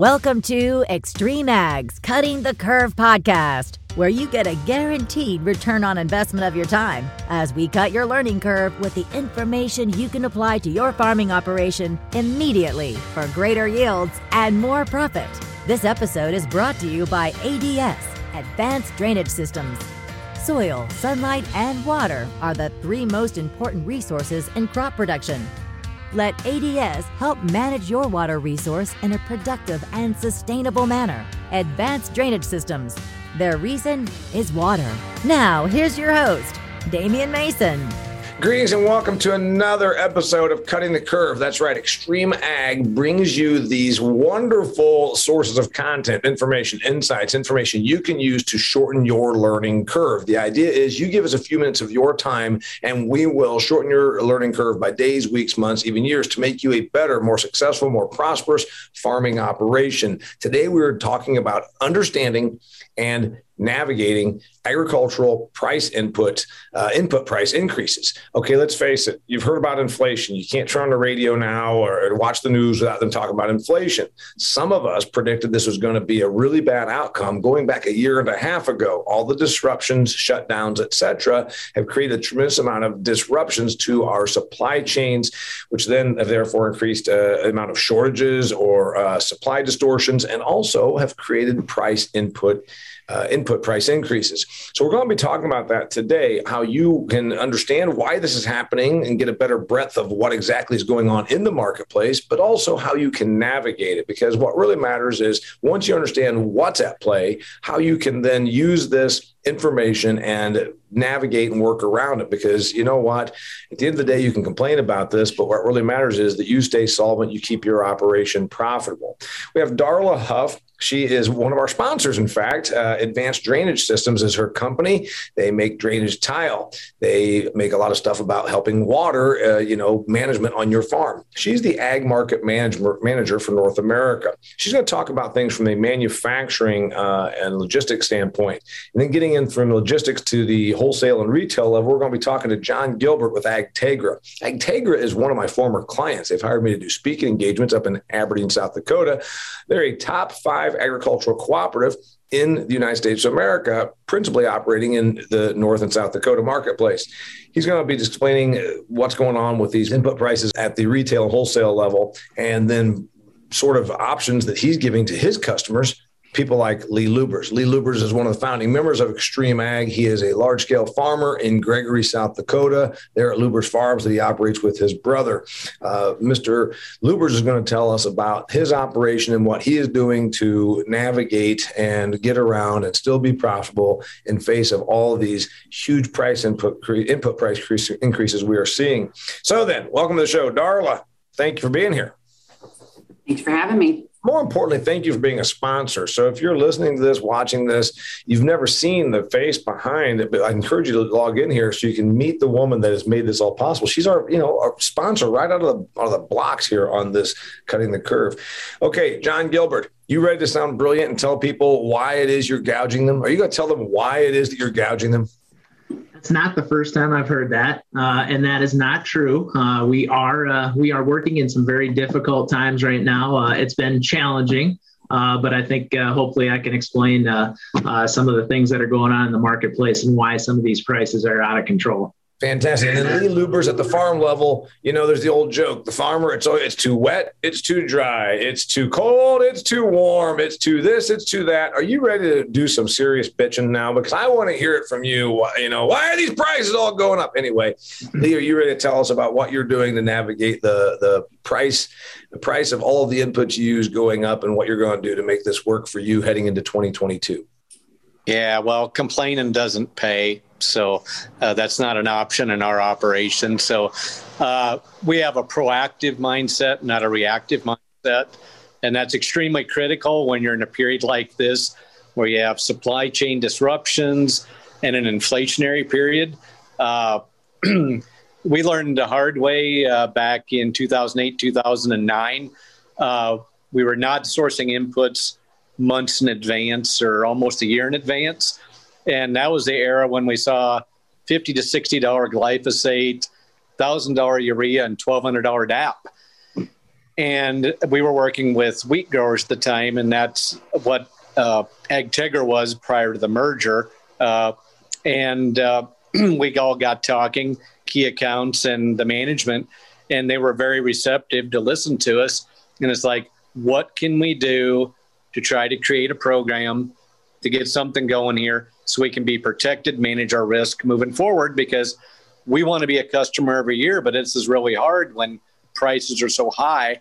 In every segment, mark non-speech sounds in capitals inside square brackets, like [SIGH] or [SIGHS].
Welcome to Extreme Ags Cutting the Curve podcast, where you get a guaranteed return on investment of your time as we cut your learning curve with the information you can apply to your farming operation immediately for greater yields and more profit. This episode is brought to you by ADS, Advanced Drainage Systems. Soil, sunlight, and water are the three most important resources in crop production. Let ADS help manage your water resource in a productive and sustainable manner. Advanced Drainage Systems. Their reason is water. Now, here's your host, Damian Mason. Greetings and welcome to another episode of Cutting the Curve. That's right, Extreme Ag brings you these wonderful sources of content, information, insights, information you can use to shorten your learning curve. The idea is you give us a few minutes of your time and we will shorten your learning curve by days, weeks, months, even years to make you a better, more successful, more prosperous farming operation. Today we are talking about understanding and navigating agricultural price input uh, input price increases. Okay, let's face it. You've heard about inflation. You can't turn on the radio now or watch the news without them talking about inflation. Some of us predicted this was going to be a really bad outcome going back a year and a half ago. All the disruptions, shutdowns, etc., have created a tremendous amount of disruptions to our supply chains, which then have therefore increased uh, amount of shortages or uh, supply distortions, and also have created price input uh, input price increases. So we're going to be talking about that today, how you can understand why this is happening and get a better breadth of what exactly is going on in the marketplace, but also how you can navigate it. Because what really matters is once you understand what's at play, how you can then use this information and navigate and work around it because you know what at the end of the day you can complain about this but what really matters is that you stay solvent you keep your operation profitable we have darla huff she is one of our sponsors, in fact. Uh, Advanced Drainage Systems is her company. They make drainage tile. They make a lot of stuff about helping water, uh, you know, management on your farm. She's the ag market management manager for North America. She's going to talk about things from a manufacturing uh, and logistics standpoint. And then getting in from logistics to the wholesale and retail level, we're going to be talking to Jon Gilbert with Agtegra. Agtegra is one of my former clients. They've hired me to do speaking engagements up in Aberdeen, South Dakota. They're a top five agricultural cooperative in the United States of America, principally operating in the North and South Dakota marketplace. He's going to be explaining what's going on with these input prices at the retail and wholesale level, and then sort of options that he's giving to his customers people like Lee Lubbers. Lee Lubbers is one of the founding members of Extreme Ag. He is a large scale farmer in Gregory, South Dakota, there at Lubbers Farms that he operates with his brother. Uh, Mr. Lubbers is going to tell us about his operation and what he is doing to navigate and get around and still be profitable in face of all of these huge price input, input price increases we are seeing. So then, welcome to the show, Darla. Thank you for being here. Thanks for having me more importantly, thank you for being a sponsor. So if you're listening to this, watching this, you've never seen the face behind it, but I encourage you to log in here so you can meet the woman that has made this all possible. She's our, you know, our sponsor right out of the out of the blocks here on this cutting the curve. Okay, Jon Gilbert, you ready to sound brilliant and tell people why it is you're gouging them? Are you going to tell them why it is that you're gouging them? It's not the first time I've heard that, uh, and that is not true. Uh, we are uh, we are working in some very difficult times right now. Uh, it's been challenging, uh, but I think uh, hopefully I can explain some of the things that are going on in the marketplace and why some of these prices are out of control. Fantastic. And then Lee Lubbers at the farm level, you know, there's the old joke: the farmer, it's it's too wet, it's too dry, it's too cold, it's too warm, it's too this, it's too that. Are you ready to do some serious bitching now? Because I want to hear it from you. You know, why are these prices all going up anyway? Lee, are you ready to tell us about what you're doing to navigate the the price, the price of all of the inputs you use going up, and what you're going to do to make this work for you heading into 2022? Yeah, well, complaining doesn't pay. So uh, that's not an option in our operation. So uh, we have a proactive mindset, not a reactive mindset. And that's extremely critical when you're in a period like this where you have supply chain disruptions and an inflationary period. Uh, [CLEARS THROAT] we learned the hard way uh, back in 2008, 2009. Uh, we were not sourcing inputs months in advance or almost a year in advance. And that was the era when we saw 50 to $60 glyphosate, $1,000 urea, and $1,200 DAP. and we were working with wheat growers at the time, and that's what uh, Agtegra was prior to the merger. Uh, and uh, [CLEARS THROAT] we all got talking, key accounts and the management, and they were very receptive to listen to us. And it's like, what can we do to try to create a program to get something going here so we can be protected, manage our risk moving forward? Because we want to be a customer every year, but this is really hard when prices are so high.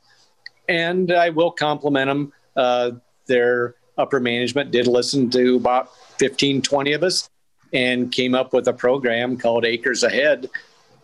And I will compliment them. Uh, their upper management did listen to about 15, 20 of us and came up with a program called Acres Ahead.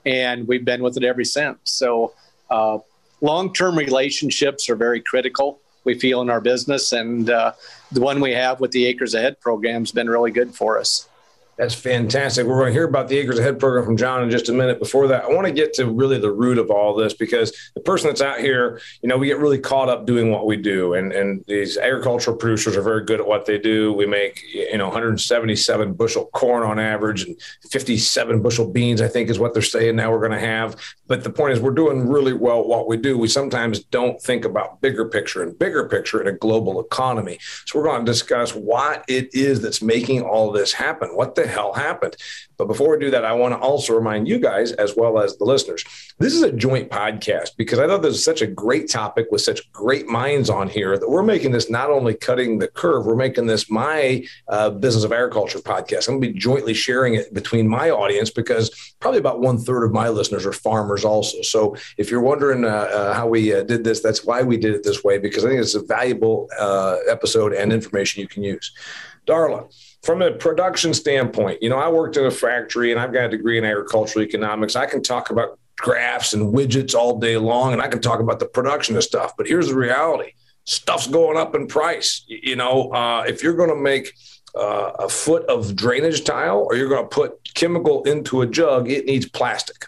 And we've been with it ever since. So, uh, long term relationships are very critical, we feel, in our business. And uh, the one we have with the Acres Ahead program has been really good for us. That's fantastic. We're going to hear about the Acres Ahead program from Jon in just a minute. Before that, I want to get to really the root of all this because the person that's out here, you know, we get really caught up doing what we do, and and these agricultural producers are very good at what they do. We make you know 177 bushel corn on average and 57 bushel beans, I think, is what they're saying now we're going to have. But the point is, we're doing really well what we do. We sometimes don't think about bigger picture and bigger picture in a global economy. So we're going to discuss what it is that's making all this happen. What the hell happened. But before we do that, I want to also remind you guys, as well as the listeners, this is a joint podcast because I thought this is such a great topic with such great minds on here that we're making this not only cutting the curve, we're making this my uh, business of agriculture podcast. I'm going to be jointly sharing it between my audience because probably about one third of my listeners are farmers also. So if you're wondering uh, uh, how we uh, did this, that's why we did it this way because I think it's a valuable uh, episode and information you can use. Darla, from a production standpoint, you know, I worked in a factory and I've got a degree in agricultural economics. I can talk about graphs and widgets all day long and I can talk about the production of stuff. But here's the reality stuff's going up in price. You know, uh, if you're going to make uh, a foot of drainage tile or you're going to put chemical into a jug, it needs plastic.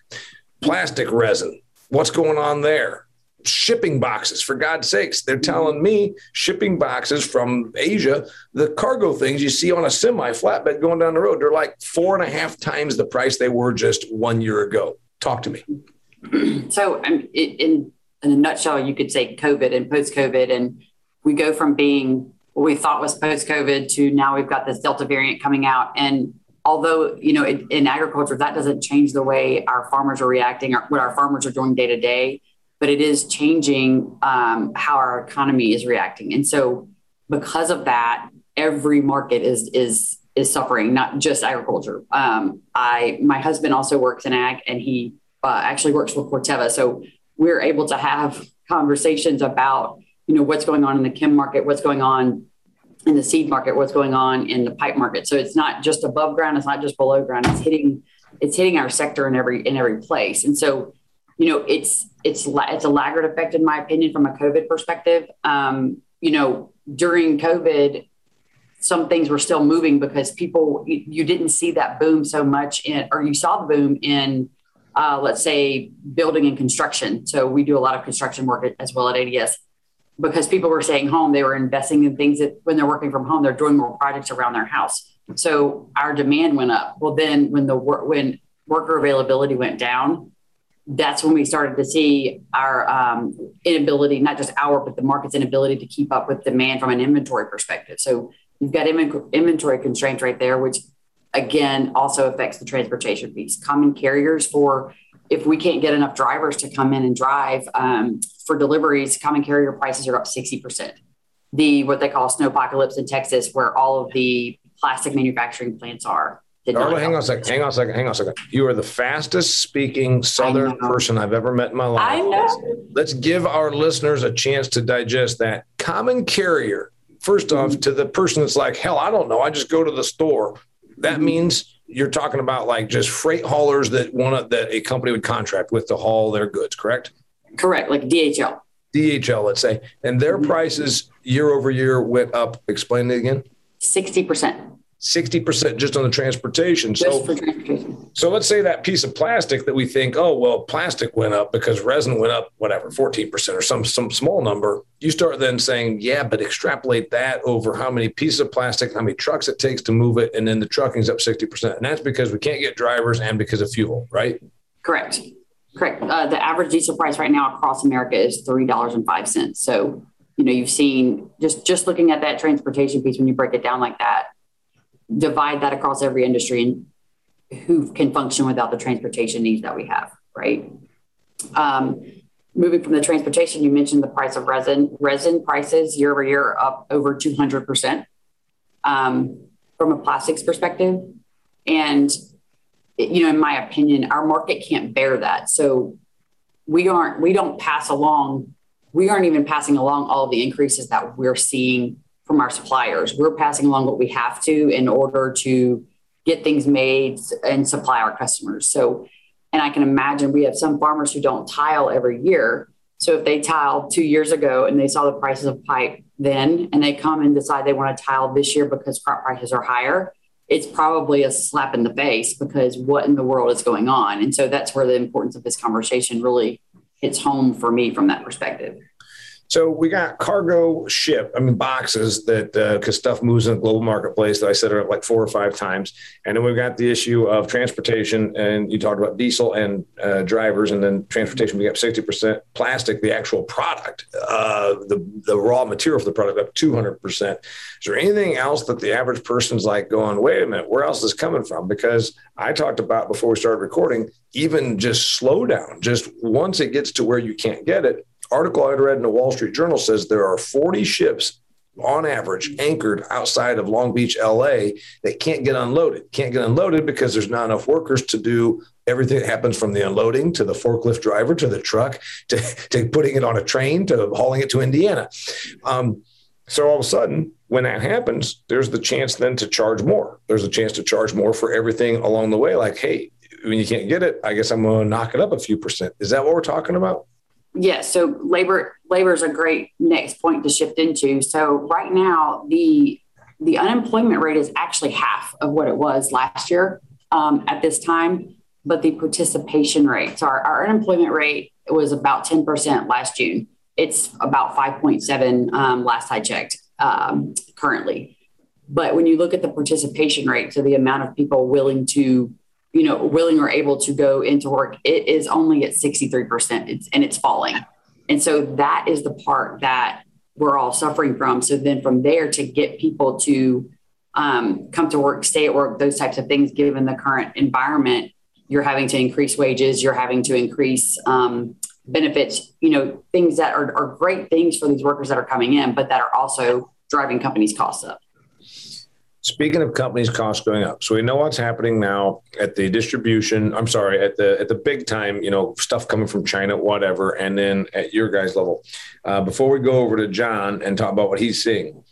Plastic resin. What's going on there? Shipping boxes. For god's sakes they're telling me shipping boxes from asia the cargo things you see on a semi flatbed going down the road they're like four and a half times the price they were just one year ago. Talk to me. [CLEARS THROAT] So um, in, in a nutshell you could say covid and post covid and we go from being what we thought was post covid to now we've got this delta variant coming out. And although you know in, in agriculture that doesn't change the way our farmers are reacting or what our farmers are doing day to day but it is changing um, how our economy is reacting. And so, because of that, every market is is is suffering, not just agriculture. Um, I my husband also works in ag, and he uh, actually works for Corteva, so we're able to have conversations about you know what's going on in the chem market, what's going on in the seed market, what's going on in the pipe market. So it's not just above ground, it's not just below ground. It's hitting it's hitting our sector in every in every place, and so you know, it's it's it's a laggard effect in my opinion from a COVID perspective. Um, you know, during COVID, some things were still moving because people you, you didn't see that boom so much in, or you saw the boom in, uh, let's say, building and construction. So we do a lot of construction work as well at ADS because people were staying home. They were investing in things that when they're working from home, they're doing more projects around their house. So our demand went up. Well, then when the work when worker availability went down, that's when we started to see our um, inability, not just our, but the market's inability to keep up with demand from an inventory perspective. So you've got inventory constraints right there, which again also affects the transportation piece. Common carriers for if we can't get enough drivers to come in and drive um, for deliveries, common carrier prices are up 60%. The what they call snow apocalypse in Texas, where all of the plastic manufacturing plants are, Darla, hang on a second. Hang on a second. Hang on a second. You are the fastest speaking Southern person I've ever met in my life. I know. Let's give our listeners a chance to digest that. Common carrier, 1st mm-hmm. off, to the person that's like, hell, I don't know. I just go to the store. That mm-hmm. means you're talking about like just freight haulers that want that a company would contract with to haul their goods, correct? Correct. Like DHL. DHL, let's say. And their mm-hmm. prices year over year went up. Explain it again. 60%. 60% just on the transportation. So, transportation. so let's say that piece of plastic that we think, oh, well, plastic went up because resin went up, whatever, 14% or some, some small number. You start then saying, yeah, but extrapolate that over how many pieces of plastic, how many trucks it takes to move it. And then the trucking's up 60%. And that's because we can't get drivers and because of fuel, right? Correct. Correct. Uh, the average diesel price right now across America is three dollars and five cents. So, you know, you've seen just just looking at that transportation piece when you break it down like that, divide that across every industry and who can function without the transportation needs that we have, right? Um, moving from the transportation, you mentioned the price of resin. Resin prices year over year up over two hundred percent um, from a plastics perspective, and you know, in my opinion, our market can't bear that. So we aren't, we don't pass along, we aren't even passing along all the increases that we're seeing from our suppliers. We're passing along what we have to in order to get things made and supply our customers. So, and I can imagine we have some farmers who don't tile every year. So if they tiled two years ago and they saw the prices of pipe then, and they come and decide they want to tile this year because crop prices are higher, it's probably a slap in the face because what in the world is going on? And so that's where the importance of this conversation really hits home for me from that perspective. So we got cargo ship, I mean boxes that because uh, stuff moves in the global marketplace that I said are like four or five times, and then we've got the issue of transportation, and you talked about diesel and uh, drivers, and then transportation we got sixty percent plastic, the actual product, uh, the the raw material for the product up two hundred percent. Is there anything else that the average person's like going, wait a minute, where else is this coming from? Because I talked about before we started recording, even just slow down, just once it gets to where you can't get it article I read in the Wall Street Journal says there are 40 ships on average anchored outside of Long Beach, LA that can't get unloaded. Can't get unloaded because there's not enough workers to do everything that happens from the unloading to the forklift driver to the truck to, [LAUGHS] to putting it on a train to hauling it to Indiana. Um, so all of a sudden, when that happens, there's the chance then to charge more. There's a chance to charge more for everything along the way. Like, hey, when you can't get it, I guess I'm going to knock it up a few percent. Is that what we're talking about? Yes. So labor labor is a great next point to shift into. So right now the the unemployment rate is actually half of what it was last year um, at this time, but the participation rate. So our, our unemployment rate was about ten percent last June. It's about five point seven um, last I checked um, currently. But when you look at the participation rate, so the amount of people willing to you know, willing or able to go into work, it is only at 63%. It's, and it's falling. And so that is the part that we're all suffering from. So then from there to get people to um, come to work, stay at work, those types of things, given the current environment, you're having to increase wages, you're having to increase um, benefits, you know, things that are, are great things for these workers that are coming in, but that are also driving companies' costs up. Speaking of companies' costs going up, so we know what's happening now at the distribution. I'm sorry, at the at the big time, you know, stuff coming from China, whatever, and then at your guys' level. Uh, before we go over to Jon and talk about what he's seeing,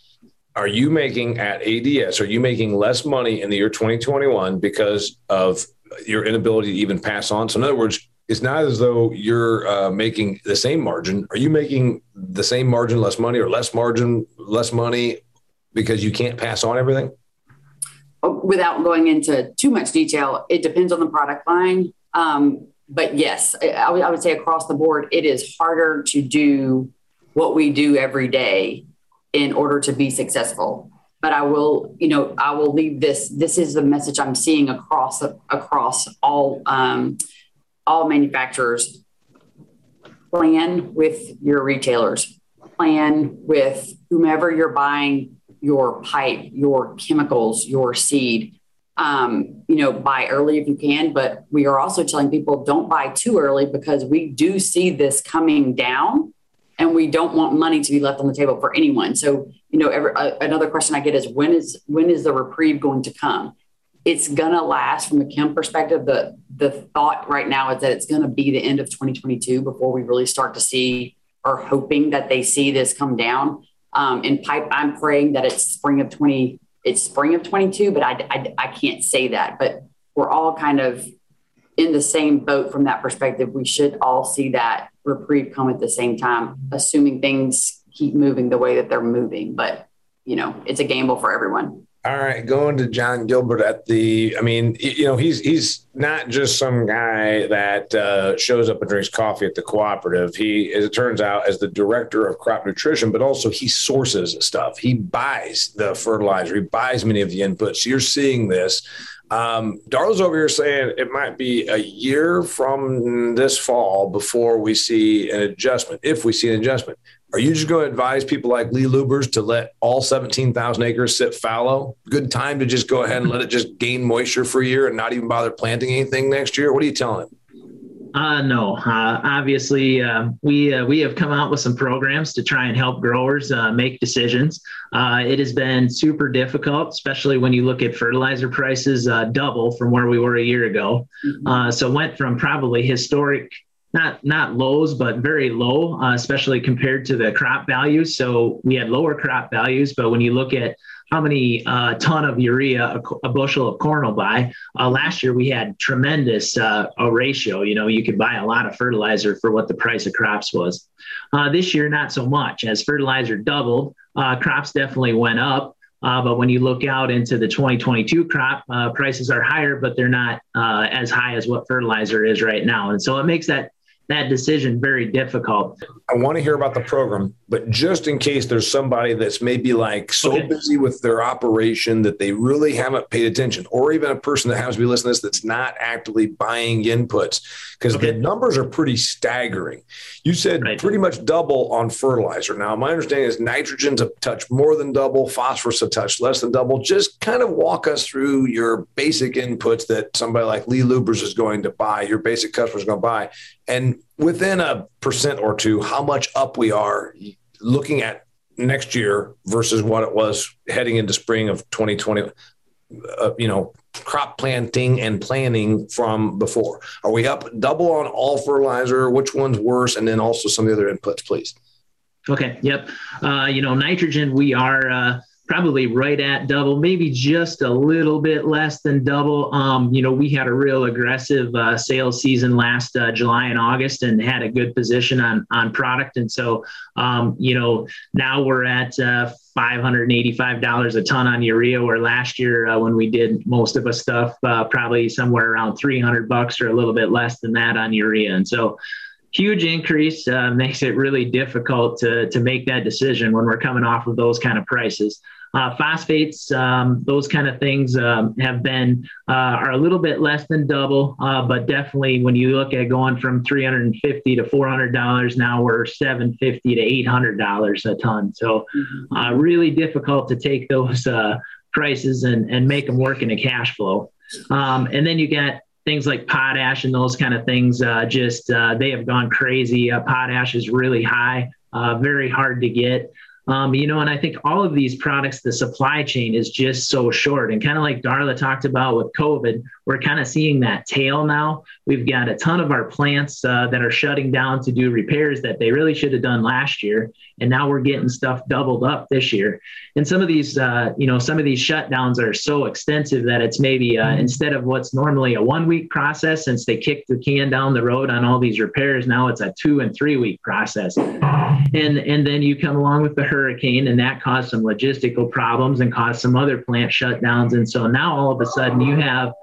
are you making at ADS? Are you making less money in the year 2021 because of your inability to even pass on? So, in other words, it's not as though you're uh, making the same margin. Are you making the same margin, less money, or less margin, less money because you can't pass on everything? Without going into too much detail, it depends on the product line. Um, but yes, I, would, I would say across the board, it is harder to do what we do every day in order to be successful. But I will, you know, I will leave this. This is the message I'm seeing across across all um, all manufacturers. Plan with your retailers. Plan with whomever you're buying your pipe, your chemicals, your seed. Um, you know, buy early if you can, but we are also telling people don't buy too early because we do see this coming down and we don't want money to be left on the table for anyone. So, you know, every, uh, another question I get is when is when is the reprieve going to come? It's gonna last from a chem perspective. The the thought right now is that it's gonna be the end of 2022 before we really start to see or hoping that they see this come down. Um, in pipe, I'm praying that it's spring of 20, it's spring of 22, but I, I, I can't say that. But we're all kind of in the same boat from that perspective. We should all see that reprieve come at the same time, assuming things keep moving the way that they're moving. But, you know, it's a gamble for everyone. All right, going to Jon Gilbert at the. I mean, you know, he's he's not just some guy that uh, shows up and drinks coffee at the cooperative. He, as it turns out, as the director of crop nutrition, but also he sources stuff. He buys the fertilizer. He buys many of the inputs. You're seeing this Um, Darla's over here saying it might be a year from this fall before we see an adjustment, if we see an adjustment. Are you just going to advise people like Lee Lubbers to let all 17,000 acres sit fallow? Good time to just go ahead and let it just gain moisture for a year and not even bother planting anything next year? What are you telling them? Uh, no, uh, obviously uh, we uh, we have come out with some programs to try and help growers uh, make decisions. Uh, it has been super difficult, especially when you look at fertilizer prices double from where we were a year ago. Mm-hmm. so went from probably historic not not lows, but very low, uh, especially compared to the crop values. So we had lower crop values, but when you look at how many uh, ton of urea a, a, bushel of corn will buy, uh, last year we had tremendous uh, a ratio. You know, you could buy a lot of fertilizer for what the price of crops was. Uh, this year, not so much. As fertilizer doubled, uh, crops definitely went up. Uh, but when you look out into the 2022 crop, prices are higher, but they're not as high as what fertilizer is right now. And so it makes that that decision very difficult. I want to hear about the program, but just in case there's somebody that's maybe like so okay. busy with their operation that they really haven't paid attention, or even a person that happens to be listening to this that's not actively buying inputs, because okay. the numbers are pretty staggering. You said right. pretty much double on fertilizer. Now, my understanding is nitrogen's a touch more than double, phosphorus a touch less than double. Just kind of walk us through your basic inputs that somebody like Lee Lubbers is going to buy, your basic customer is going to buy, and within a percent or two, how much up we are looking at next year versus what it was heading into spring of 2020. Uh, you know, crop planting and planning from before. Are we up double on all fertilizer? Which one's worse? And then also some of the other inputs, please. Okay. Yep. Uh, you know, nitrogen, we are. Uh, probably right at double, maybe just a little bit less than double. Um, you know, we had a real aggressive uh, sales season last uh, July and August and had a good position on on product. And so, um, you know, now we're at uh, $585 a ton on urea, where last year uh, when we did most of the stuff, uh, probably somewhere around 300 bucks or a little bit less than that on urea. And so, huge increase uh, [LAUGHS] makes it really difficult to, to make that decision when we're coming off of those kind of prices. Uh, phosphates, um, those kind of things um, have been uh, are a little bit less than double, uh, but definitely when you look at going from 350 to 400 dollars, now we're 750 to 800 dollars a ton. So mm-hmm. uh, really difficult to take those uh, prices and and make them work in a cash flow. Um, and then you get things like potash and those kind of things. Uh, just they have gone crazy. potash is really high, very hard to get. Um, you know, and I think all of these products, the supply chain is just so short. And kind of like Darla talked about with COVID, we're kind of seeing that tail now. We've got a ton of our plants uh, that are shutting down to do repairs that they really should have done last year. And now we're getting stuff doubled up this year. And some of these, uh, you know, some of these shutdowns are so extensive that it's maybe uh, mm-hmm. instead of what's normally a one week process, since they kicked the can down the road on all these repairs, now it's a two and three week process. And, and then you come along with the hurricane, and that caused some logistical problems and caused some other plant shutdowns. And so now all of a sudden you have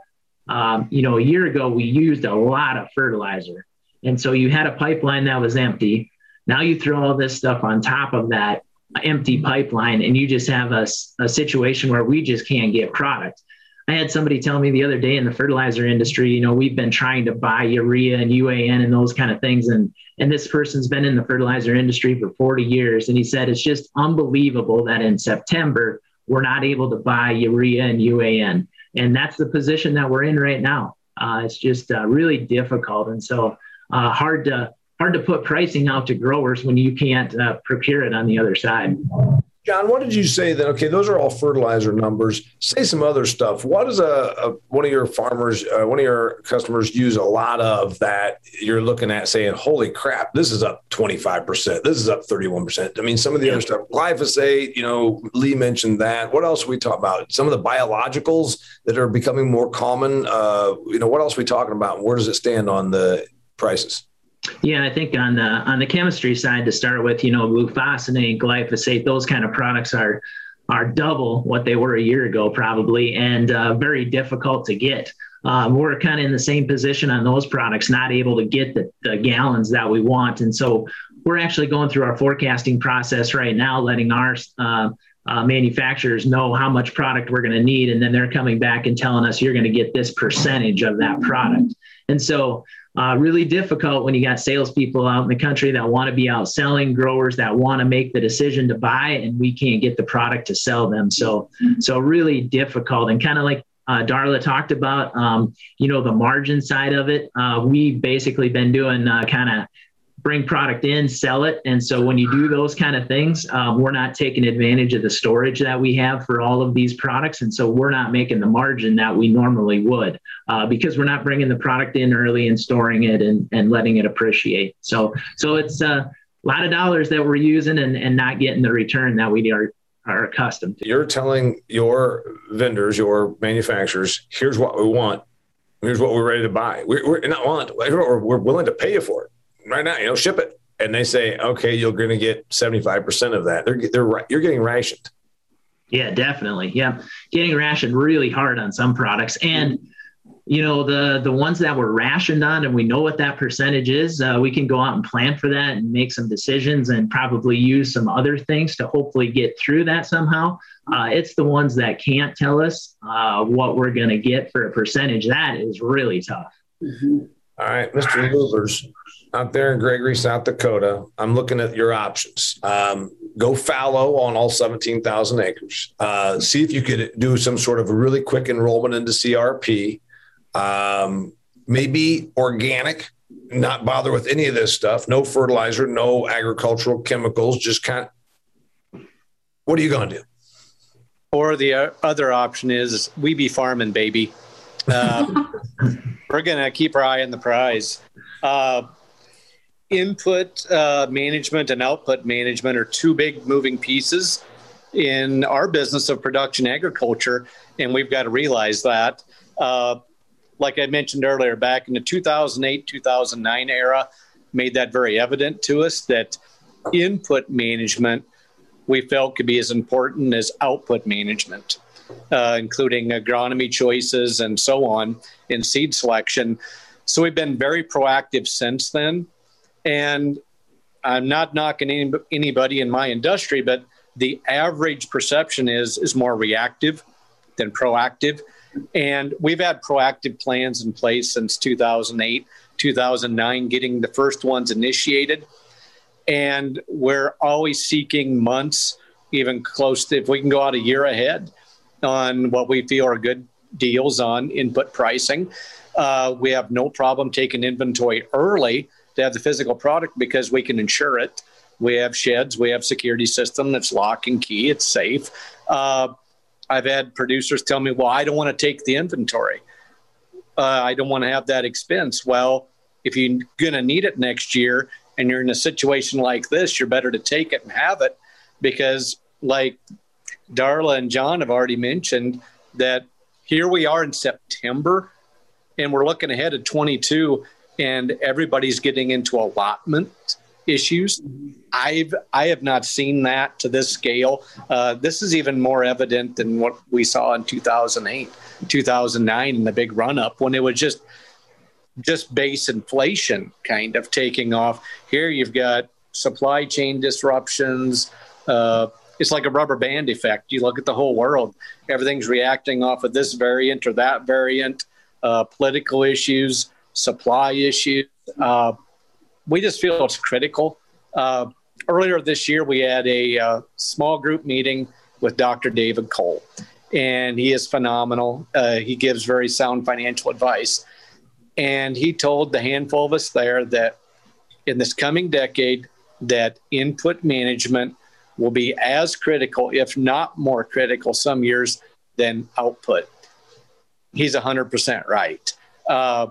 um, you know, a year ago, we used a lot of fertilizer. And so you had a pipeline that was empty. Now you throw all this stuff on top of that empty pipeline, and you just have a, a situation where we just can't get product. I had somebody tell me the other day in the fertilizer industry, you know, we've been trying to buy urea and UAN and those kind of things. And, and this person's been in the fertilizer industry for 40 years. And he said, it's just unbelievable that in September, we're not able to buy urea and UAN and that's the position that we're in right now. Uh, it's just uh, really difficult, and so uh, hard to hard to put pricing out to growers when you can't uh, procure it on the other side. Jon, what did you say that? Okay, those are all fertilizer numbers. Say some other stuff. What does a, a one of your farmers, uh, one of your customers use a lot of that you're looking at saying, holy crap, this is up 25%. This is up 31%. I mean, some of the yeah. other stuff, glyphosate, you know, Lee mentioned that. What else we talk about? Some of the biologicals that are becoming more common. Uh, you know, what else are we talking about? Where does it stand on the prices? Yeah, I think on the on the chemistry side to start with, you know, glufosinate, glyphosate, those kind of products are are double what they were a year ago, probably, and uh, very difficult to get. Um, we're kind of in the same position on those products, not able to get the, the gallons that we want, and so we're actually going through our forecasting process right now, letting our uh, uh, manufacturers know how much product we're going to need, and then they're coming back and telling us you're going to get this percentage of that product. And so, uh, really difficult when you got salespeople out in the country that want to be out selling, growers that want to make the decision to buy, and we can't get the product to sell them. So, so really difficult, and kind of like uh, Darla talked about, um, you know, the margin side of it. Uh, we've basically been doing uh, kind of bring product in, sell it. And so when you do those kind of things, um, we're not taking advantage of the storage that we have for all of these products. And so we're not making the margin that we normally would uh, because we're not bringing the product in early and storing it and, and letting it appreciate. So, so it's a lot of dollars that we're using and, and not getting the return that we are, are accustomed to. You're telling your vendors, your manufacturers, here's what we want. Here's what we're ready to buy. We're, we're not want, we're, we're willing to pay you for it right now, you know, ship it. And they say, okay, you're going to get 75% of that. They're, they're, you're getting rationed. Yeah, definitely. Yeah. Getting rationed really hard on some products. And, you know, the, the ones that were rationed on and we know what that percentage is, uh, we can go out and plan for that and make some decisions and probably use some other things to hopefully get through that somehow. Uh, it's the ones that can't tell us uh, what we're going to get for a percentage. That is really tough. Mm-hmm. All right, Mr. Movers, out there in Gregory, South Dakota, I'm looking at your options. Um, go fallow on all 17,000 acres. Uh, see if you could do some sort of a really quick enrollment into CRP. Um, maybe organic, not bother with any of this stuff. No fertilizer, no agricultural chemicals. Just kind of, what are you going to do? Or the uh, other option is we be farming, baby. Uh, we're going to keep our eye on the prize. Uh, input uh, management and output management are two big moving pieces in our business of production agriculture, and we've got to realize that. Uh, like I mentioned earlier, back in the 2008 2009 era, made that very evident to us that input management we felt could be as important as output management, uh, including agronomy choices and so on in seed selection. So we've been very proactive since then. And I'm not knocking any, anybody in my industry, but the average perception is is more reactive than proactive. And we've had proactive plans in place since 2008, 2009, getting the first ones initiated. And we're always seeking months, even close to if we can go out a year ahead on what we feel are good deals on input pricing. Uh, we have no problem taking inventory early to have the physical product because we can insure it. We have sheds, we have security system that's lock and key, it's safe. Uh, I've had producers tell me, "Well, I don't want to take the inventory. Uh, I don't want to have that expense." Well, if you're going to need it next year and you're in a situation like this, you're better to take it and have it because, like Darla and Jon have already mentioned, that here we are in September and we're looking ahead at 22 and everybody's getting into allotment issues. I've I have not seen that to this scale. Uh, this is even more evident than what we saw in 2008, 2009, in the big run up when it was just just base inflation kind of taking off. Here you've got supply chain disruptions. Uh, it's like a rubber band effect. You look at the whole world; everything's reacting off of this variant or that variant. Uh, political issues supply issues. Uh, we just feel it's critical. Uh, earlier this year, we had a uh, small group meeting with Dr. David Kohl, and he is phenomenal. Uh, he gives very sound financial advice. And he told the handful of us there that in this coming decade, that input management will be as critical, if not more critical, some years than output. He's 100% right. Uh,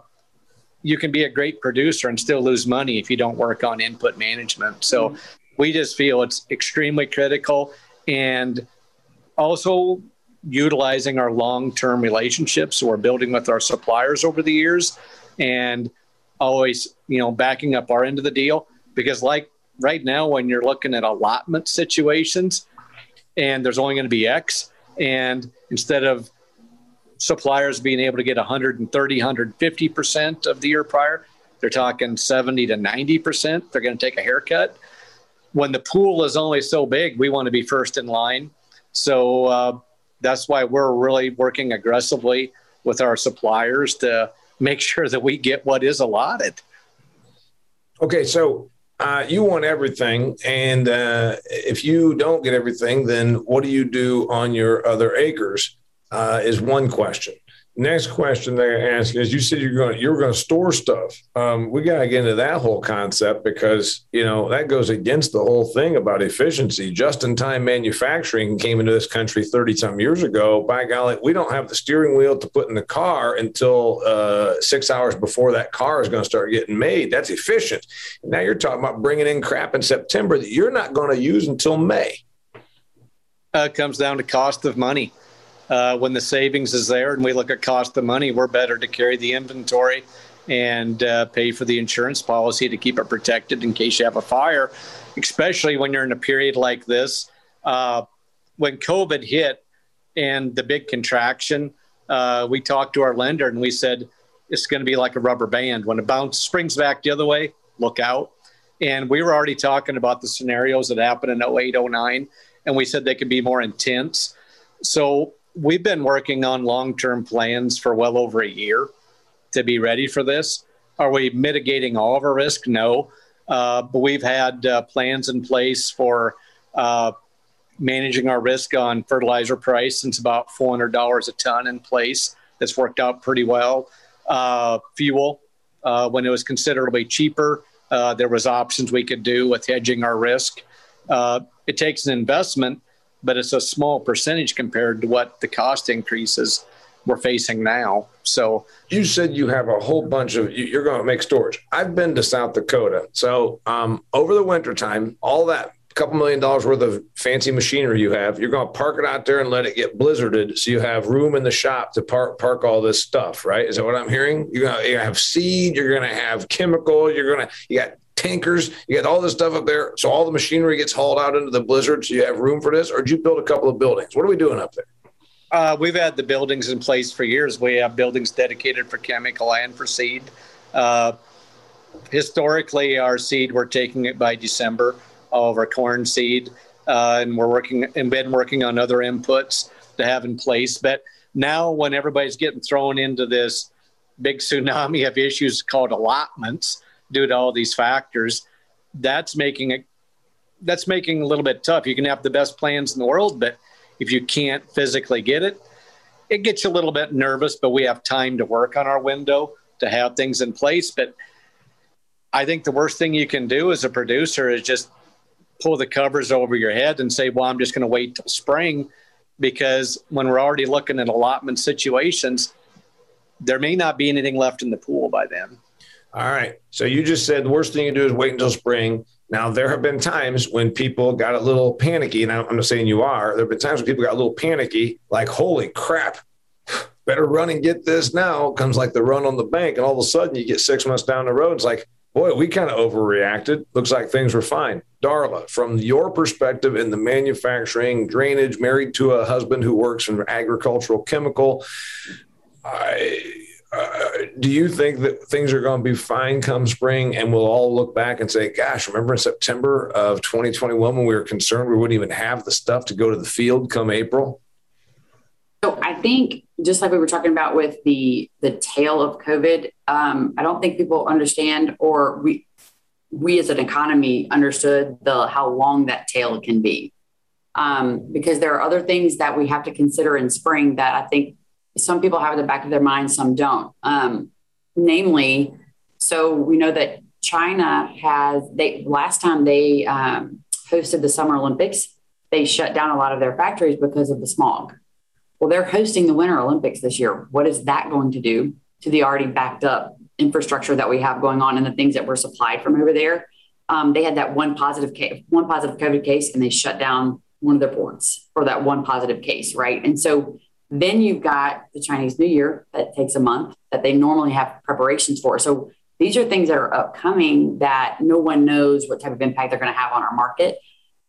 you can be a great producer and still lose money if you don't work on input management. So mm-hmm. we just feel it's extremely critical and also utilizing our long-term relationships we're building with our suppliers over the years and always, you know, backing up our end of the deal because like right now when you're looking at allotment situations and there's only going to be X and instead of suppliers being able to get 130, 150% of the year prior. They're talking 70 to 90%. They're going to take a haircut. When the pool is only so big, we want to be first in line. So uh, that's why we're really working aggressively with our suppliers to make sure that we get what is allotted. Okay, so uh, you want everything, and uh, if you don't get everything, then what do you do on your other acres? Uh, is one question. Next question they ask is: You said you're going you're going to store stuff. Um, we got to get into that whole concept because you know that goes against the whole thing about efficiency. Just-in-time manufacturing came into this country thirty some years ago. By golly, we don't have the steering wheel to put in the car until uh, six hours before that car is going to start getting made. That's efficient. Now you're talking about bringing in crap in September that you're not going to use until May. Uh, it comes down to cost of money uh, when the savings is there and we look at cost of money, we're better to carry the inventory and uh, pay for the insurance policy to keep it protected in case you have a fire, especially when you're in a period like this. Uh, when COVID hit and the big contraction, uh, we talked to our lender and we said it's going to be like a rubber band. When it bounces, springs back the other way, look out. And we were already talking about the scenarios that happened in 08, 09, and we said they could be more intense. So we've been working on long term plans for well over a year to be ready for this. Are we mitigating all of our risk? No. Uh, but we've had uh, plans in place for uh, managing our risk on fertilizer price since about $400 a ton in place. That's worked out pretty well. Uh, fuel, uh, when it was considerably cheaper, uh, there was options we could do with hedging our risk. it takes an investment, but it's a small percentage compared to what the cost increases we're facing now. So you said you have a whole bunch of you're going to make storage. I've been to South Dakota. So um, over the wintertime, all that couple million dollars worth of fancy machinery you have, you're going to park it out there and let it get blizzarded so you have room in the shop to park park all this stuff, right? Is that what I'm hearing? You're going to have seed, you're going to have chemical, you're going to you got tankers. You got all this stuff up there. So all the machinery gets hauled out into the blizzard. So you have room for this, or did you build a couple of buildings? What are we doing up there? Uh, we've had the buildings in place for years. We have buildings dedicated for chemical and for seed. Uh, historically, our seed we're taking it by December. Of our corn seed, uh, and we're working and been working on other inputs to have in place. But now, when everybody's getting thrown into this big tsunami of issues called allotments, due to all these factors, that's making it that's making a little bit tough. You can have the best plans in the world, but if you can't physically get it, it gets a little bit nervous. But we have time to work on our window to have things in place. But I think the worst thing you can do as a producer is just pull the covers over your head and say, "Well, I'm just going to wait till spring," because when we're already looking at allotment situations, there may not be anything left in the pool by then. All right. So you just said the worst thing you do is wait until spring. Now, there have been times when people got a little panicky, and I'm not saying you are. There have been times when people got a little panicky, like, holy crap, [SIGHS] better run and get this now. Comes like the run on the bank. And all of a sudden, you get six months down the road. It's like, boy, we kind of overreacted. Looks like things were fine. Darla, from your perspective in the manufacturing, drainage, married to a husband who works in agricultural chemical, I do you think that things are going to be fine come spring and we'll all look back and say, gosh, remember in September of 2021 when we were concerned we wouldn't even have the stuff to go to the field come April? So I think just like we were talking about with the the tail of COVID, um, I don't think people understand or we we as an economy understood the how long that tail can be. Um, because there are other things that we have to consider in spring that I think some people have in the back of their mind, some don't. Um, namely, so we know that China has they last time they um, hosted the Summer Olympics, they shut down a lot of their factories because of the smog. Well, they're hosting the Winter Olympics this year. What is that going to do to the already backed up infrastructure that we have going on and the things that were supplied from over there? Um, they had that one positive case, one positive COVID case, and they shut down one of their ports for that one positive case, right? And so then you've got the Chinese New Year that takes a month that they normally have preparations for. So these are things that are upcoming that no one knows what type of impact they're going to have on our market.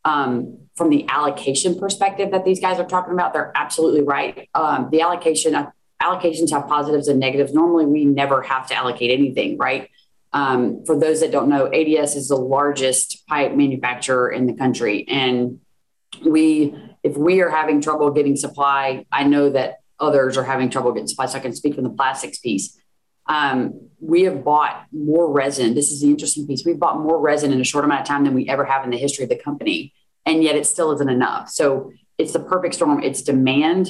Um, from the allocation perspective that these guys are talking about, they're absolutely right. Um, the allocation allocations have positives and negatives. Normally, we never have to allocate anything, right? Um, for those that don't know, ADS is the largest pipe manufacturer in the country, and we if we are having trouble getting supply, I know that others are having trouble getting supply. So I can speak from the plastics piece. Um, we have bought more resin. This is the interesting piece. We've bought more resin in a short amount of time than we ever have in the history of the company. And yet it still isn't enough. So it's the perfect storm. It's demand.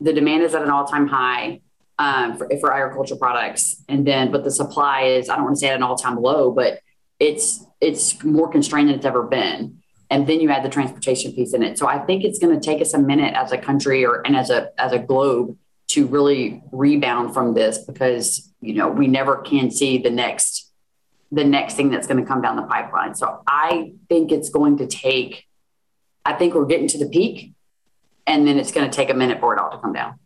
The demand is at an all time high um, for, for agriculture products. And then, but the supply is, I don't want to say at an all time low, but it's, it's more constrained than it's ever been. And then you add the transportation piece in it. So I think it's going to take us a minute as a country or, and as a, as a globe to really rebound from this because, you know, we never can see the next, the next thing that's going to come down the pipeline. So I think it's going to take, I think we're getting to the peak and then it's going to take a minute for it all to come down.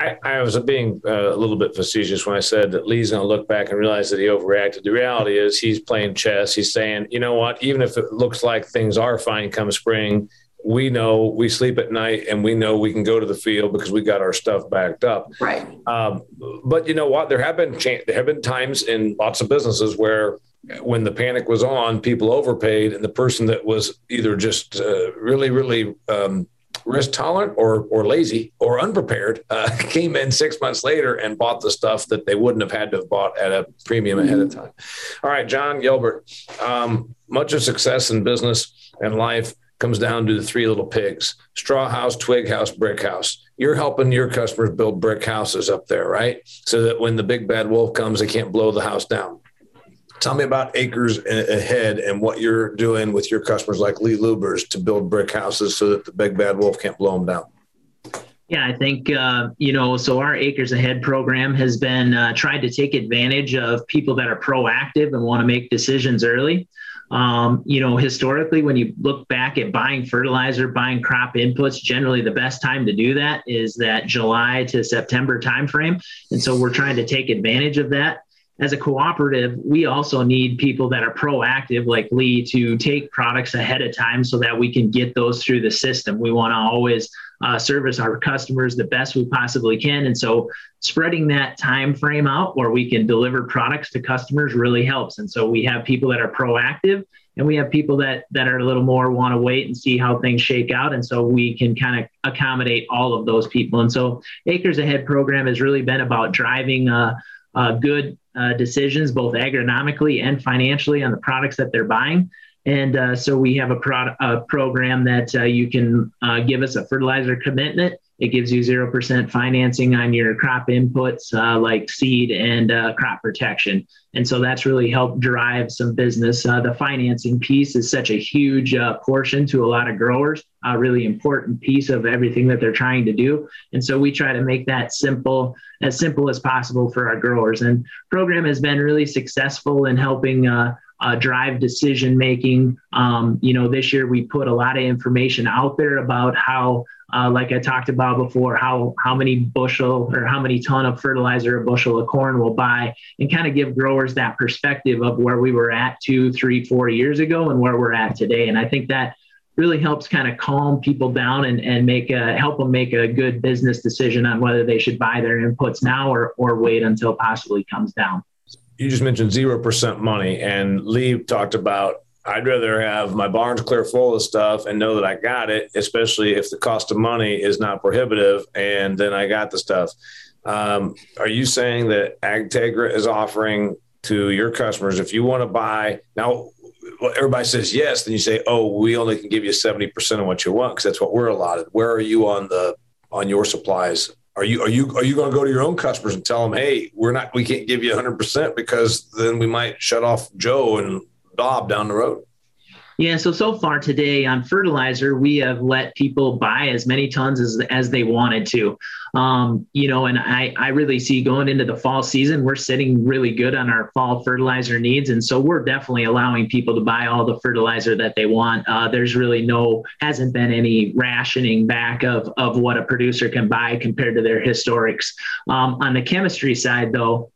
I, I was being uh, a little bit facetious when I said that Lee's going to look back and realize that he overreacted. The reality is he's playing chess. He's saying, you know what, even if it looks like things are fine come spring, we know we sleep at night and we know we can go to the field because we got our stuff backed up. Right. Um, but you know what? There have been cha- there have been times in lots of businesses where when the panic was on, people overpaid, and the person that was either just uh, really, really um, risk tolerant or or lazy or unprepared uh, [LAUGHS] came in six months later and bought the stuff that they wouldn't have had to have bought at a premium ahead of time. All right, Jon Gilbert. Um, much of success in business and life comes down to the three little pigs: straw house, twig house, brick house. You're helping your customers build brick houses up there, right? So that when the big bad wolf comes, they can't blow the house down. Tell me about Acres Ahead and what you're doing with your customers like Lee Lubbers to build brick houses so that the big bad wolf can't blow them down. Yeah, I think, uh, you know, so our Acres Ahead program has been uh, tried to take advantage of people that are proactive and want to make decisions early. Um, you know, historically, when you look back at buying fertilizer, buying crop inputs, generally the best time to do that is that July to September timeframe. And so we're trying to take advantage of that as a cooperative, we also need people that are proactive, like Lee, to take products ahead of time so that we can get those through the system. We want to always uh, service our customers the best we possibly can, and so spreading that time frame out where we can deliver products to customers really helps. And so we have people that are proactive, and we have people that that are a little more want to wait and see how things shake out. And so we can kind of accommodate all of those people. And so Acres Ahead program has really been about driving. Uh, uh, good uh, decisions, both agronomically and financially, on the products that they're buying. And uh, so we have a, pro- a program that uh, you can uh, give us a fertilizer commitment it gives you 0% financing on your crop inputs uh, like seed and uh, crop protection. And so that's really helped drive some business. Uh, the financing piece is such a huge uh, portion to a lot of growers, a really important piece of everything that they're trying to do. And so we try to make that simple, as simple as possible for our growers. And program has been really successful in helping uh, uh, drive decision making. Um, you know, this year we put a lot of information out there about how uh, like I talked about before, how how many bushel or how many ton of fertilizer a bushel of corn will buy, and kind of give growers that perspective of where we were at two, three, four years ago and where we're at today. And I think that really helps kind of calm people down and, and make a help them make a good business decision on whether they should buy their inputs now or or wait until possibly comes down. You just mentioned zero percent money, and Lee talked about I'd rather have my barns clear full of stuff and know that I got it, especially if the cost of money is not prohibitive and then I got the stuff. Um, are you saying that AgTegra is offering to your customers if you want to buy now? Everybody says yes, then you say, "Oh, we only can give you seventy percent of what you want because that's what we're allotted." Where are you on the on your supplies? Are you are you are you going to go to your own customers and tell them, "Hey, we're not, we can't give you hundred percent because then we might shut off Joe and Bob down the road? Yeah, so so far today on fertilizer, we have let people buy as many tons as as they wanted to. Um, you know, and I I really see going into the fall season, we're sitting really good on our fall fertilizer needs, and so we're definitely allowing people to buy all the fertilizer that they want. Uh, there's really no hasn't been any rationing back of of what a producer can buy compared to their historics. Um, on the chemistry side, though,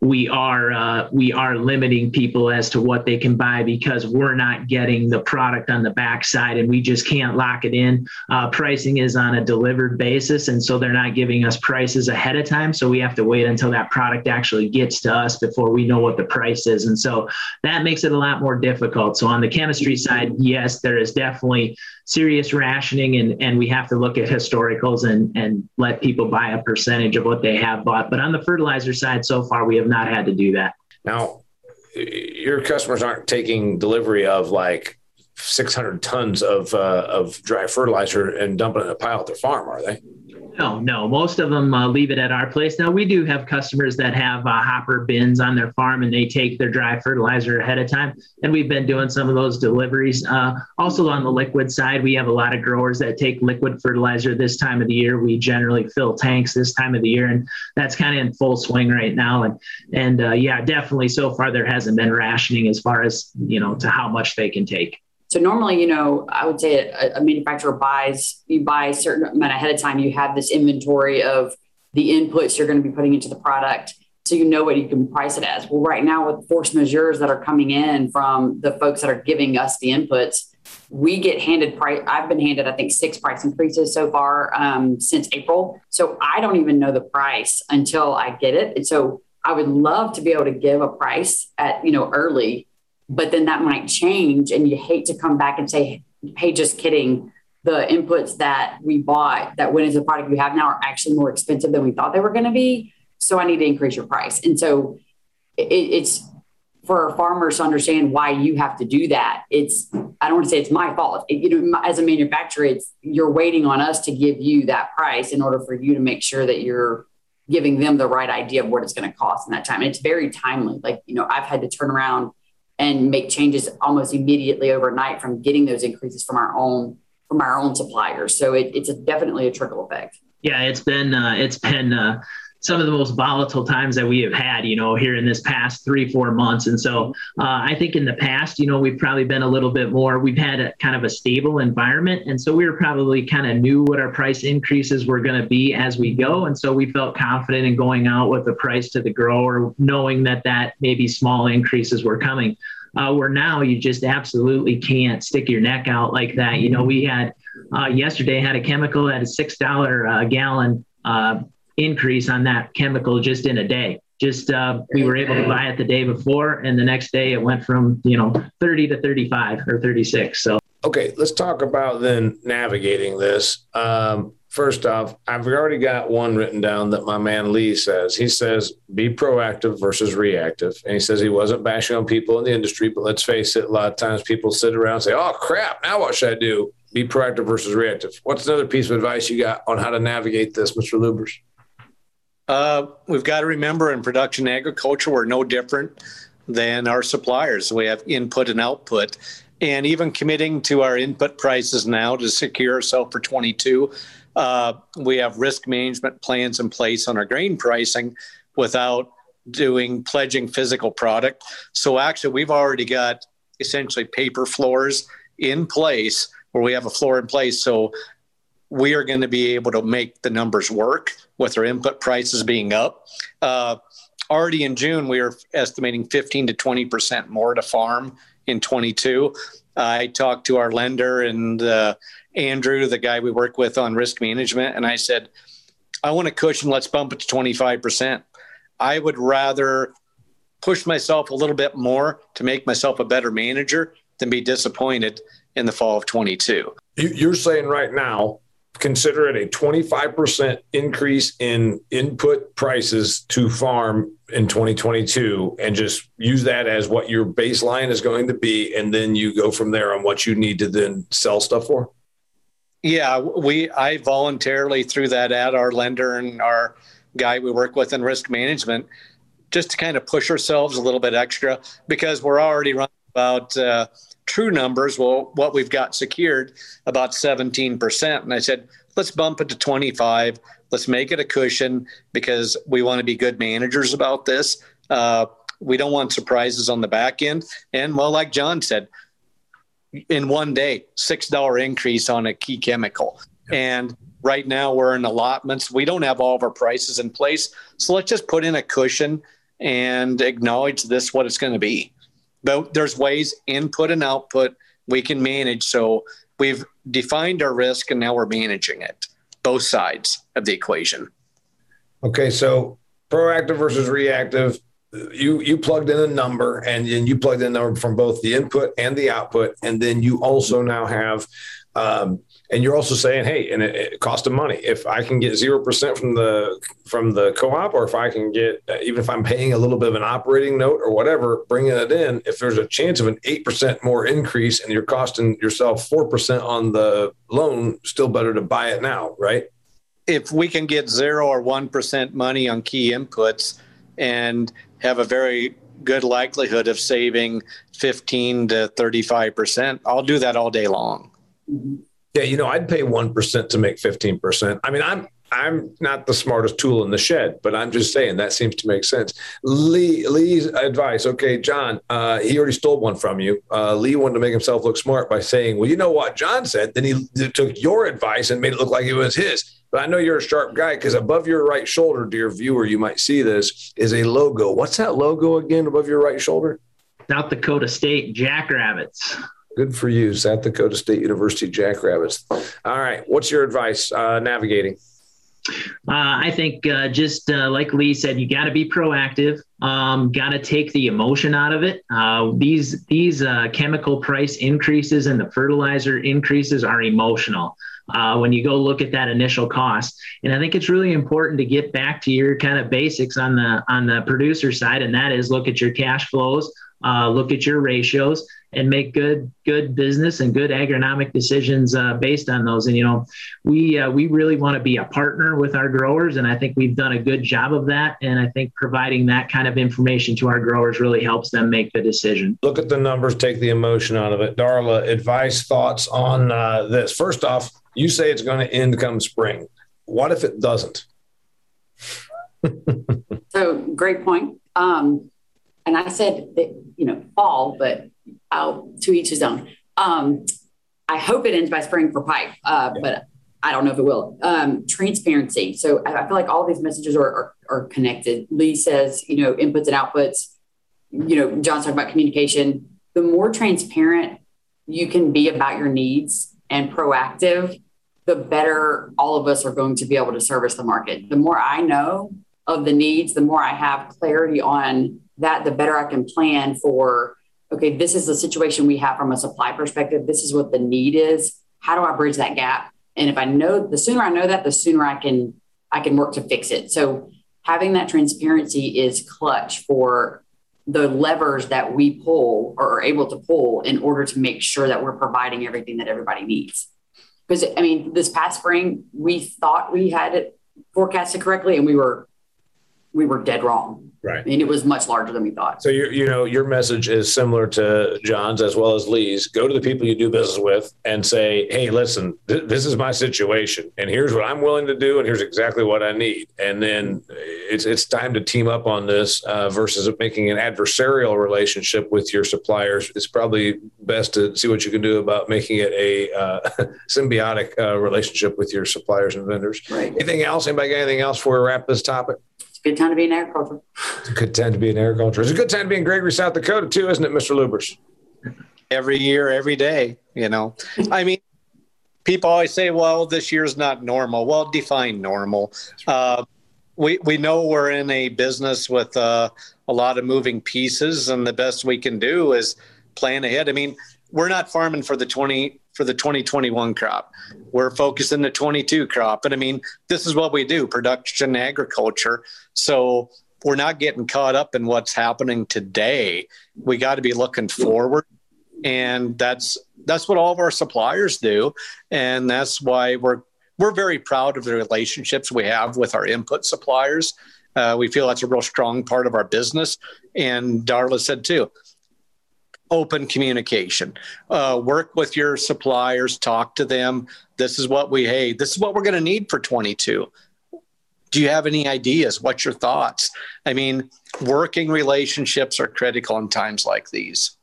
we are uh, we are limiting people as to what they can buy because we're not getting the product on the backside and we just can't lock it in. Uh, pricing is on a delivered basis, and so they're not giving us prices ahead of time. So we have to wait until that product actually gets to us before we know what the price is, and so that makes it a lot more difficult. So on the chemistry side, yes, there is definitely serious rationing and, and we have to look at historicals and, and let people buy a percentage of what they have bought. But on the fertilizer side, so far, we have not had to do that. Now, your customers aren't taking delivery of like 600 tons of, uh, of dry fertilizer and dumping it in a pile at their farm, are they? No, no. Most of them uh, leave it at our place. Now we do have customers that have uh, hopper bins on their farm and they take their dry fertilizer ahead of time, and we've been doing some of those deliveries. Uh, also on the liquid side, we have a lot of growers that take liquid fertilizer this time of the year. We generally fill tanks this time of the year, and that's kind of in full swing right now. And and uh, yeah, definitely so far there hasn't been rationing as far as you know to how much they can take. So normally, you know, I would say a, a, manufacturer buys, you buy a certain amount ahead of time. You have this inventory of the inputs you're going to be putting into the product. So you know what you can price it as. Well, right now with force majeures that are coming in from the folks that are giving us the inputs, we get handed price. I've been handed, I think, six price increases so far um, since April. So I don't even know the price until I get it. And so I would love to be able to give a price at, you know, early but then that might change and you hate to come back and say hey just kidding. The inputs that we bought that went into the product you have now are actually more expensive than we thought they were going to be. So i need to increase your price. And so it, it's for farmers to understand why you have to do that. It's i don't want to say it's my fault. It, you know as a manufacturer it's you're waiting on us to give you that price in order for you to make sure that you're giving them the right idea of what it's going to cost in that time. And it's very timely. Like you know i've had to turn around and make changes almost immediately overnight from getting those increases from our own from our own suppliers. So it, it's a, definitely a trickle effect. Yeah, it's been uh, it's been uh, some of the most volatile times that we have had, you know, here in this past three, four months. And so uh, I think in the past, you know, we've probably been a little bit more, we've had a kind of a stable environment. And so we were probably kind of knew what our price increases were going to be as we go. And so we felt confident in going out with the price to the grower, knowing that that maybe small increases were coming. Uh, where now you just absolutely can't stick your neck out like that. You know, we had uh, yesterday had a chemical at a six dollar uh, gallon uh, increase on that chemical just in a day. Just uh, we were able to buy it the day before, and the next day it went from you know 30 to 35 or 36. So okay, let's talk about then navigating this. Um, first off, I've already got one written down that my man Lee says. He says be proactive versus reactive, and he says he wasn't bashing on people in the industry, but let's face it, a lot of times people sit around and say, "Oh crap, now what should I do?" Be proactive versus reactive. What's another piece of advice you got on how to navigate this, Mr. Lubbers? Uh, we've got to remember in production agriculture, we're no different than our suppliers. We have input and output. And even committing to our input prices now to secure ourselves for 22, uh, we have risk management plans in place on our grain pricing without doing pledging physical product. So actually, we've already got essentially paper floors in place where we have a floor in place. So we are going to be able to make the numbers work with our input prices being up. Uh, already in June, we are estimating 15 to 20 percent more to farm in 22. I talked to our lender and uh, Andrew, the guy we work with on risk management, and I said, I want a cushion. Let's bump it to 25 percent. I would rather push myself a little bit more to make myself a better manager than be disappointed in the fall of 22. You're saying right now consider it a 25% increase in input prices to farm in 2022 and just use that as what your baseline is going to be and then you go from there on what you need to then sell stuff for? Yeah we i voluntarily threw that at our lender and our guy we work with in risk management just to kind of push ourselves a little bit extra because we're already running about uh, true numbers, well, what we've got secured about 17%. And I said, let's bump it to 25. Let's make it a cushion because we want to be good managers about this. Uh, we don't want surprises on the back end. And well, like Jon said, in one day, $6 increase on a key chemical. And right now we're in allotments. We don't have all of our prices in place. So let's just put in a cushion and acknowledge this what it's going to be but there's ways input and output we can manage. So we've defined our risk and now we're managing it, both sides of the equation. Okay, so proactive versus reactive. You you plugged in a number and, and you plugged in a number from both the input and the output, and then you also now have Um, and you're also saying, hey, and it, it costs them money. If I can get zero percent from the from the co-op, or if I can get uh, even if I'm paying a little bit of an operating note or whatever, bringing it in, if there's a chance of an eight percent more increase and you're costing yourself four percent on the loan, still better to buy it now, right? If we can get zero or one percent money on key inputs and have a very good likelihood of saving 15 to 35 percent, I'll do that all day long. Mm-hmm. Yeah, you know, I'd pay 1% to make 15%. I mean, I'm I'm not the smartest tool in the shed, but I'm just saying that seems to make sense. Lee Lee's advice. Okay, Jon, uh, he already stole one from you. Uh, Lee wanted to make himself look smart by saying, "Well, you know what Jon said." Then he took your advice and made it look like it was his. But I know you're a sharp guy because above your right shoulder, dear viewer, you might see this is a logo. What's that logo again above your right shoulder? South Dakota State Jackrabbits. Good for you, South Dakota State University Jackrabbits. All right, what's your advice uh, navigating? Uh, I think uh, just uh, like Lee said, you got to be proactive. Um, got to take the emotion out of it. Uh, these these uh, chemical price increases and the fertilizer increases are emotional. Uh, when you go look at that initial cost, and I think it's really important to get back to your kind of basics on the on the producer side, and that is look at your cash flows, look at your ratios, and make good good business and good agronomic decisions uh, based on those. And you know, we uh, we really want to be a partner with our growers, and I think we've done a good job of that. And I think providing that kind of information to our growers really helps them make the decision. Look at the numbers, take the emotion out of it. Darla, advice, thoughts on uh, this? First off, you say it's going to end come spring. What if it doesn't? [LAUGHS] so great point. Um, and I said that, you know fall, but I'll to each his own. Um, I hope it ends by spring for pipe, uh, yeah. but I don't know if it will. Um, transparency. So I, I, feel like all these messages are, are, are connected. Lee says, you know, inputs and outputs. You know, Jon's talking about communication. The more transparent you can be about your needs and proactive, the better all of us are going to be able to service the market. The more I know of the needs, the more I have clarity on that, the better I can plan for okay, this is the situation we have from a supply perspective. This is what the need is. How do I bridge that gap? And if I know, the sooner I know that, the sooner I can I can work to fix it. So having that transparency is clutch for the levers that we pull or are able to pull in order to make sure that we're providing everything that everybody needs. Because I mean, this past spring, we thought we had it forecasted correctly, and we were we were dead wrong. Right. I mean, it was much larger than we thought. So you you know your message is similar to Jon's as well as Lee's. Go to the people you do business with and say, "Hey, listen, th- this is my situation, and here's what I'm willing to do, and here's exactly what I need." And then it's it's time to team up on this uh, versus making an adversarial relationship with your suppliers. It's probably best to see what you can do about making it a uh, [LAUGHS] symbiotic uh, relationship with your suppliers and vendors. Right. Anything else? Anybody got anything else before we wrap this topic? Good time to be in agriculture. It's a good time to be in agriculture. It's a good time to be in Gregory, South Dakota, too, isn't it, Mr. Lubbers? Every year, every day, you know. I mean, people always say, well, this year's not normal. Well, define normal. Uh, we, we know we're in a business with uh, a lot of moving pieces, and the best we can do is plan ahead. I mean, we're not farming for the 20 for the 2021 crop. We're focusing the 22 crop. And I mean, this is what we do, production agriculture. So we're not getting caught up in what's happening today. We got to be looking forward. And that's that's what all of our suppliers do. And that's why we're we're very proud of the relationships we have with our input suppliers. Uh, we feel that's a real strong part of our business. And Darla said too, open communication. Uh, work with your suppliers, talk to them. This is what we, hey, this is what we're going to need for 22. Do you have any ideas? What's your thoughts? I mean, working relationships are critical in times like these.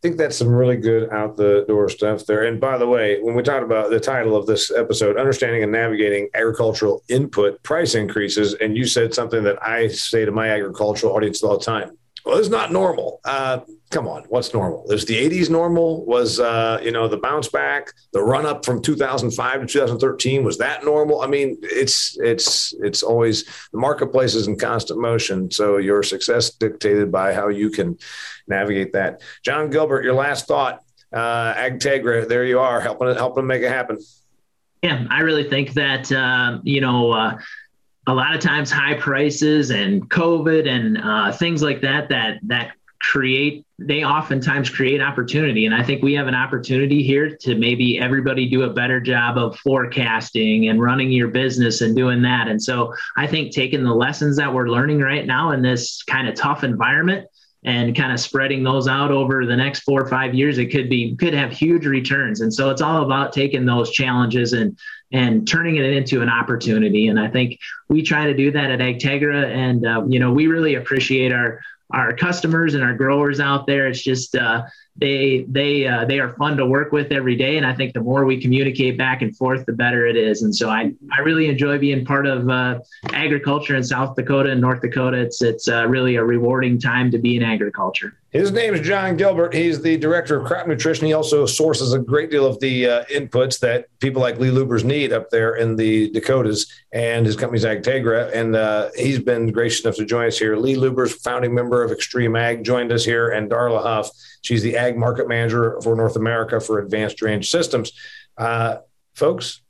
I think that's some really good out the door stuff there. And by the way, when we talk about the title of this episode, understanding and navigating agricultural input price increases, and you said something that I say to my agricultural audience all the time. Well, it's not normal. Uh, come on, what's normal? Is the 80s normal? Was, uh, you know, the bounce back, the run up from 2005 to 2013, was that normal? I mean, it's, it's, it's always the marketplace is in constant motion. So your success dictated by how you can navigate that. Jon Gilbert, your last thought. uh, Agtegra, there you are, helping it, helping make it happen. Yeah, I really think that uh, you know uh, a lot of times high prices and COVID and uh, things like that that that create they oftentimes create opportunity. And i think we have an opportunity here to maybe everybody do a better job of forecasting and running your business and doing that. And so i think taking the lessons that we're learning right now in this kind of tough environment and kind of spreading those out over the next four or five years it could be could have huge returns. And so it's all about taking those challenges and and turning it into an opportunity. And i think we try to do that at agtegra. And uh, you know we really appreciate our our customers and our growers out there. It's just uh, they they uh, they are fun to work with every day and i think the more we communicate back and forth the better it is and so i i really enjoy being part of uh, agriculture in south dakota and north dakota it's it's uh, really a rewarding time to be in agriculture his name is Jon Gilbert. He's the director of crop nutrition. He also sources a great deal of the uh, inputs that people like Lee Lubbers need up there in the Dakotas. And his company's Agtegra. And uh, he's been gracious enough to join us here. Lee Lubbers, founding member of XtremeAg, joined us here. And Darla Huff, she's the ag market manager for North America for Advanced Drainage Systems. Uh, folks,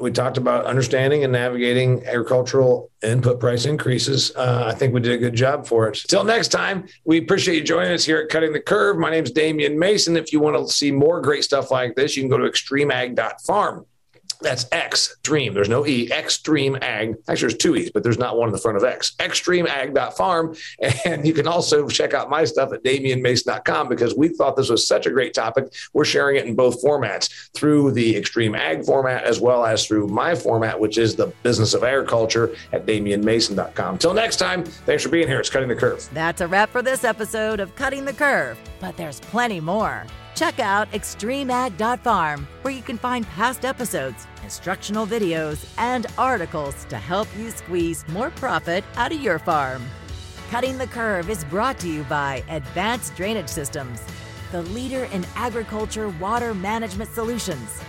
we talked about understanding and navigating agricultural input price increases. Uh, I think we did a good job for it. Till next time, we appreciate you joining us here at Cutting the Curve. My name is Damian Mason. If you want to see more great stuff like this, you can go to xtremeag.farm. That's X Dream. There's no E. XtremeAg. Actually, there's two E's, but there's not one in the front of X. Xtremeag.farm. [LAUGHS] And you can also check out my stuff at DamianMason.com because we thought this was such a great topic. We're sharing it in both formats through the XtremeAg format as well as through my format, which is the business of agriculture at DamianMason.com. Till next time, thanks for being here. It's Cutting the Curve. That's a wrap for this episode of Cutting the Curve, but there's plenty more. Check out xtremeag.farm, where you can find past episodes, instructional videos, and articles to help you squeeze more profit out of your farm. Cutting the Curve is brought to you by Advanced Drainage Systems, the leader in agriculture water management solutions.